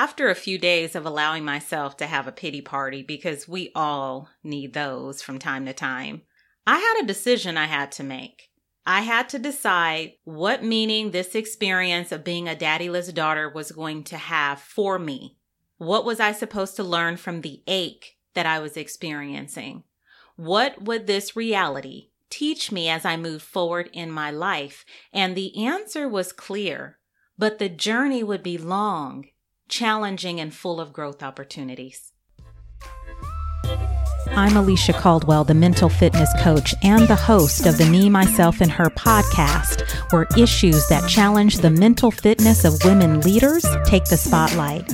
after a few days of allowing myself to have a pity party, because we all need those from time to time, I had a decision I had to make. I had to decide what meaning this experience of being a daddyless daughter was going to have for me. What was I supposed to learn from the ache that I was experiencing? What would this reality teach me as I moved forward in my life? And the answer was clear, but the journey would be long, challenging, and full of growth opportunities. I'm Alicia Caldwell, the mental fitness coach and the host of the Me, Myself, and Her podcast, where issues that challenge the mental fitness of women leaders take the spotlight.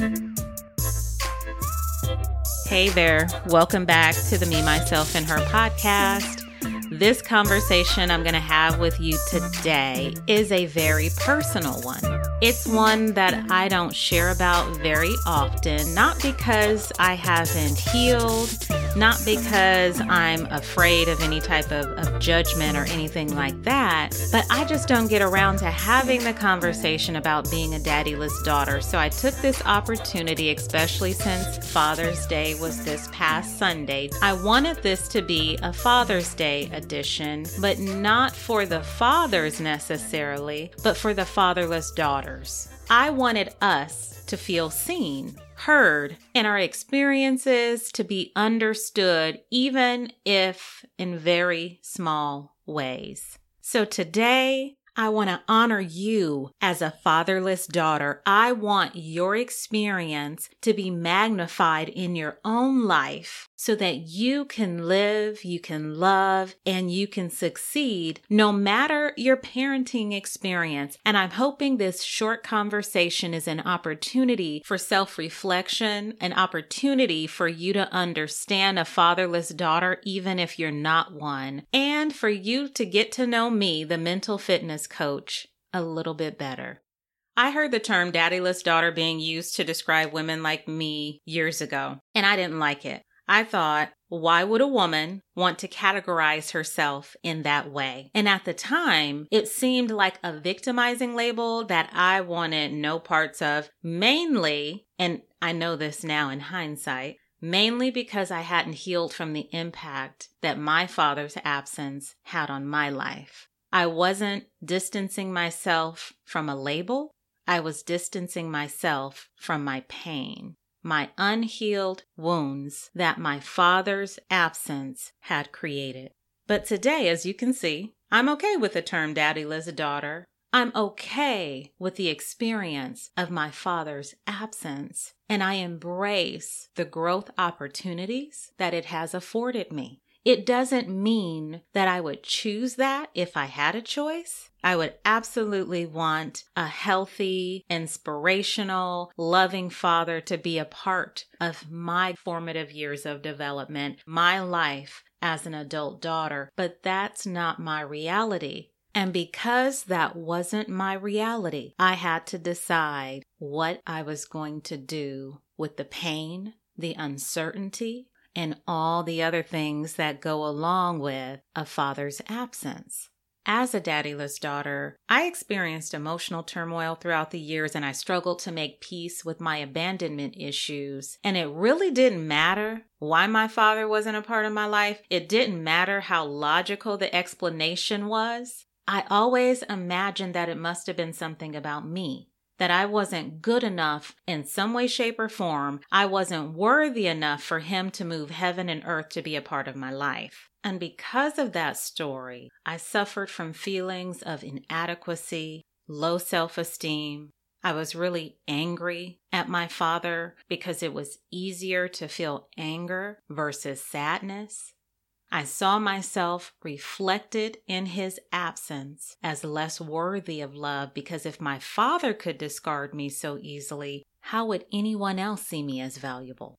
Hey there, welcome back to the Me, Myself, and Her podcast. This conversation I'm going to have with you today is a very personal one. It's one that I don't share about very often, not because I haven't healed, not because I'm afraid of any type of, of judgment or anything like that, but I just don't get around to having the conversation about being a daddyless daughter. So I took this opportunity, especially since Father's Day was this past Sunday. I wanted this to be a Father's Day edition, but not for the fathers necessarily, but for the fatherless daughters. I wanted us to feel seen, heard, and our experiences to be understood, even if in very small ways. So today, I want to honor you as a fatherless daughter. I want your experience to be magnified in your own life so that you can live, you can love, and you can succeed no matter your parenting experience. And I'm hoping this short conversation is an opportunity for self reflection, an opportunity for you to understand a fatherless daughter, even if you're not one, and for you to get to know me, the mental fitness coach, a little bit better. I heard the term daddyless daughter being used to describe women like me years ago, and I didn't like it. I thought, why would a woman want to categorize herself in that way? And at the time, it seemed like a victimizing label that I wanted no parts of, mainly, and I know this now in hindsight, mainly because I hadn't healed from the impact that my father's absence had on my life. I wasn't distancing myself from a label. I was distancing myself from my pain my unhealed wounds that my father's absence had created. But today, as you can see, I'm okay with the term daddyless daughter. I'm okay with the experience of my father's absence, and I embrace the growth opportunities that it has afforded me. It doesn't mean that I would choose that if I had a choice. I would absolutely want a healthy, inspirational, loving father to be a part of my formative years of development, my life as an adult daughter. But that's not my reality. And because that wasn't my reality, I had to decide what I was going to do with the pain, the uncertainty, and all the other things that go along with a father's absence. As a daddyless daughter, I experienced emotional turmoil throughout the years and I struggled to make peace with my abandonment issues. And it really didn't matter why my father wasn't a part of my life. It didn't matter how logical the explanation was. I always imagined that it must have been something about me that I wasn't good enough in some way, shape, or form. I wasn't worthy enough for him to move heaven and earth to be a part of my life. And because of that story, I suffered from feelings of inadequacy, low self esteem. I was really angry at my father because it was easier to feel anger versus sadness. I saw myself reflected in his absence as less worthy of love because if my father could discard me so easily, how would anyone else see me as valuable?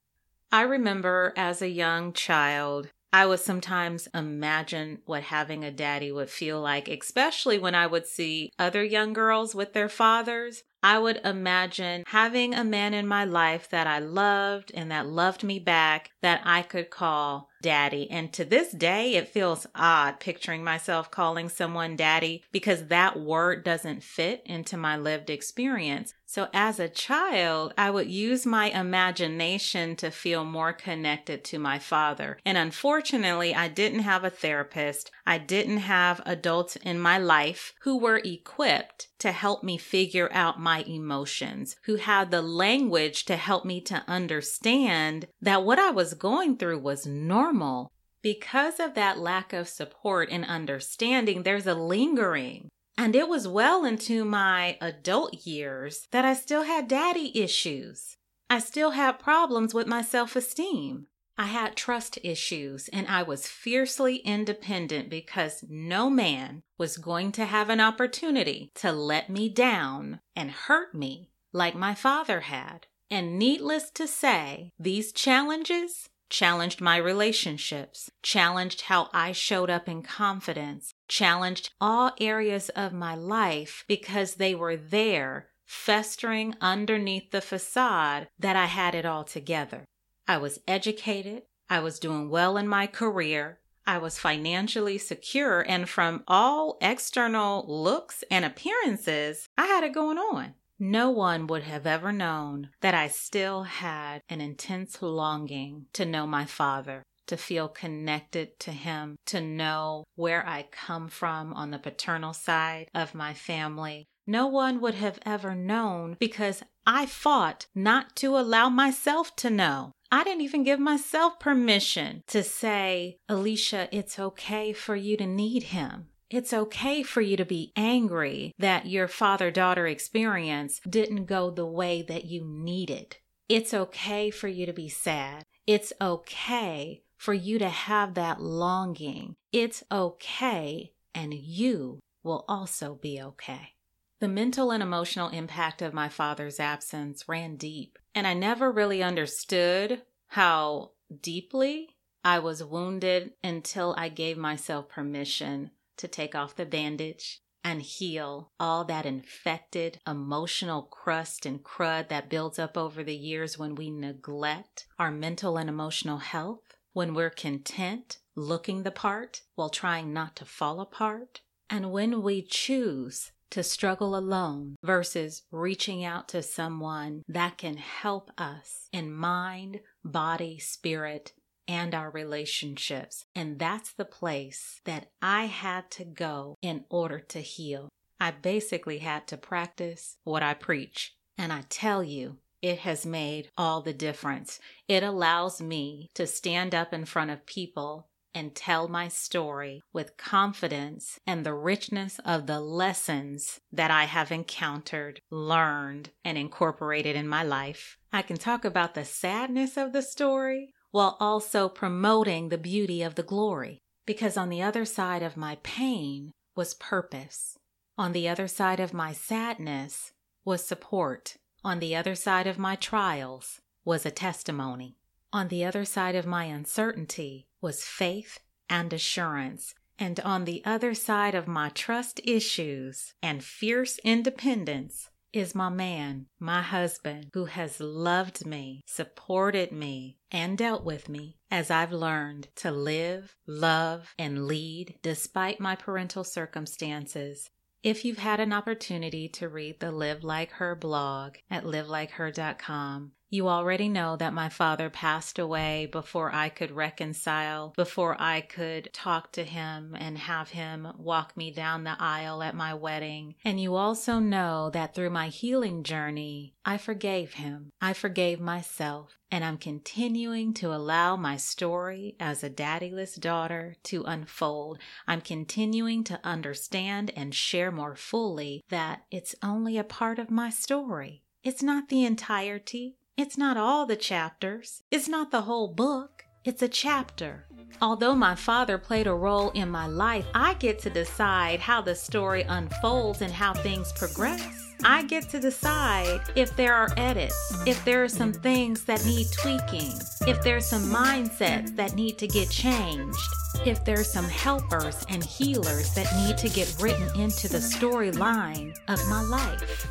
I remember as a young child, I would sometimes imagine what having a daddy would feel like, especially when I would see other young girls with their fathers. I would imagine having a man in my life that I loved and that loved me back that I could call daddy. And to this day, it feels odd picturing myself calling someone daddy because that word doesn't fit into my lived experience. So, as a child, I would use my imagination to feel more connected to my father. And unfortunately, I didn't have a therapist. I didn't have adults in my life who were equipped to help me figure out my emotions, who had the language to help me to understand that what I was going through was normal. Because of that lack of support and understanding, there's a lingering and it was well into my adult years that I still had daddy issues. I still had problems with my self esteem. I had trust issues and I was fiercely independent because no man was going to have an opportunity to let me down and hurt me like my father had. And needless to say, these challenges challenged my relationships, challenged how I showed up in confidence, challenged all areas of my life because they were there festering underneath the facade that I had it all together. I was educated, I was doing well in my career, I was financially secure, and from all external looks and appearances, I had it going on. No one would have ever known that I still had an intense longing to know my father, to feel connected to him, to know where I come from on the paternal side of my family. No one would have ever known because I fought not to allow myself to know. I didn't even give myself permission to say, Alicia, it's okay for you to need him. It's okay for you to be angry that your father daughter experience didn't go the way that you needed. It's okay for you to be sad. It's okay for you to have that longing. It's okay, and you will also be okay. The mental and emotional impact of my father's absence ran deep, and I never really understood how deeply I was wounded until I gave myself permission to take off the bandage and heal all that infected emotional crust and crud that builds up over the years when we neglect our mental and emotional health, when we're content looking the part while trying not to fall apart, and when we choose to struggle alone versus reaching out to someone that can help us in mind, body, spirit, and our relationships. And that's the place that I had to go in order to heal. I basically had to practice what I preach. And I tell you, it has made all the difference. It allows me to stand up in front of people and tell my story with confidence and the richness of the lessons that I have encountered, learned, and incorporated in my life. I can talk about the sadness of the story while also promoting the beauty of the glory. Because on the other side of my pain was purpose. On the other side of my sadness was support. On the other side of my trials was a testimony. On the other side of my uncertainty was faith and assurance. And on the other side of my trust issues and fierce independence is my man, my husband, who has loved me, supported me, and dealt with me as I've learned to live, love, and lead despite my parental circumstances. If you've had an opportunity to read the Live Like Her blog at livelikeher.com, you already know that my father passed away before I could reconcile, before I could talk to him and have him walk me down the aisle at my wedding. And you also know that through my healing journey, I forgave him. I forgave myself. And I'm continuing to allow my story as a daddyless daughter to unfold. I'm continuing to understand and share more fully that it's only a part of my story. It's not the entirety. It's not all the chapters, it's not the whole book, it's a chapter. Although my father played a role in my life, I get to decide how the story unfolds and how things progress. I get to decide if there are edits, if there are some things that need tweaking, if there's some mindsets that need to get changed, if there's some helpers and healers that need to get written into the storyline of my life.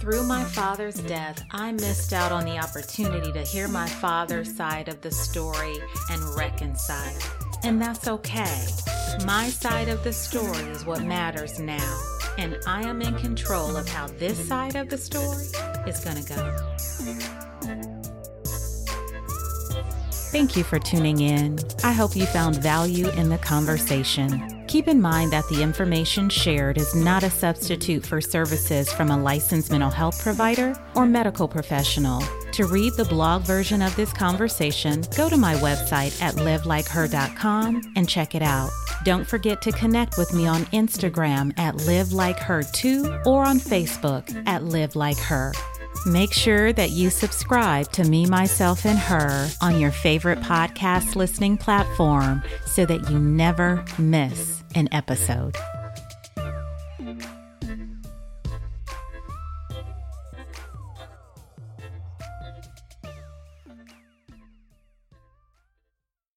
Through my father's death, I missed out on the opportunity to hear my father's side of the story and reconcile. And that's okay. My side of the story is what matters now. and I am in control of how this side of the story is going to go. Thank you for tuning in. I hope you found value in the conversation. Keep in mind that the information shared is not a substitute for services from a licensed mental health provider or medical professional. To read the blog version of this conversation, go to my website at livelikeher.com and check it out. Don't forget to connect with me on Instagram at livelikeher2 or on Facebook at livelikeher. Make sure that you subscribe to Me, Myself, and Her on your favorite podcast listening platform so that you never miss an episode.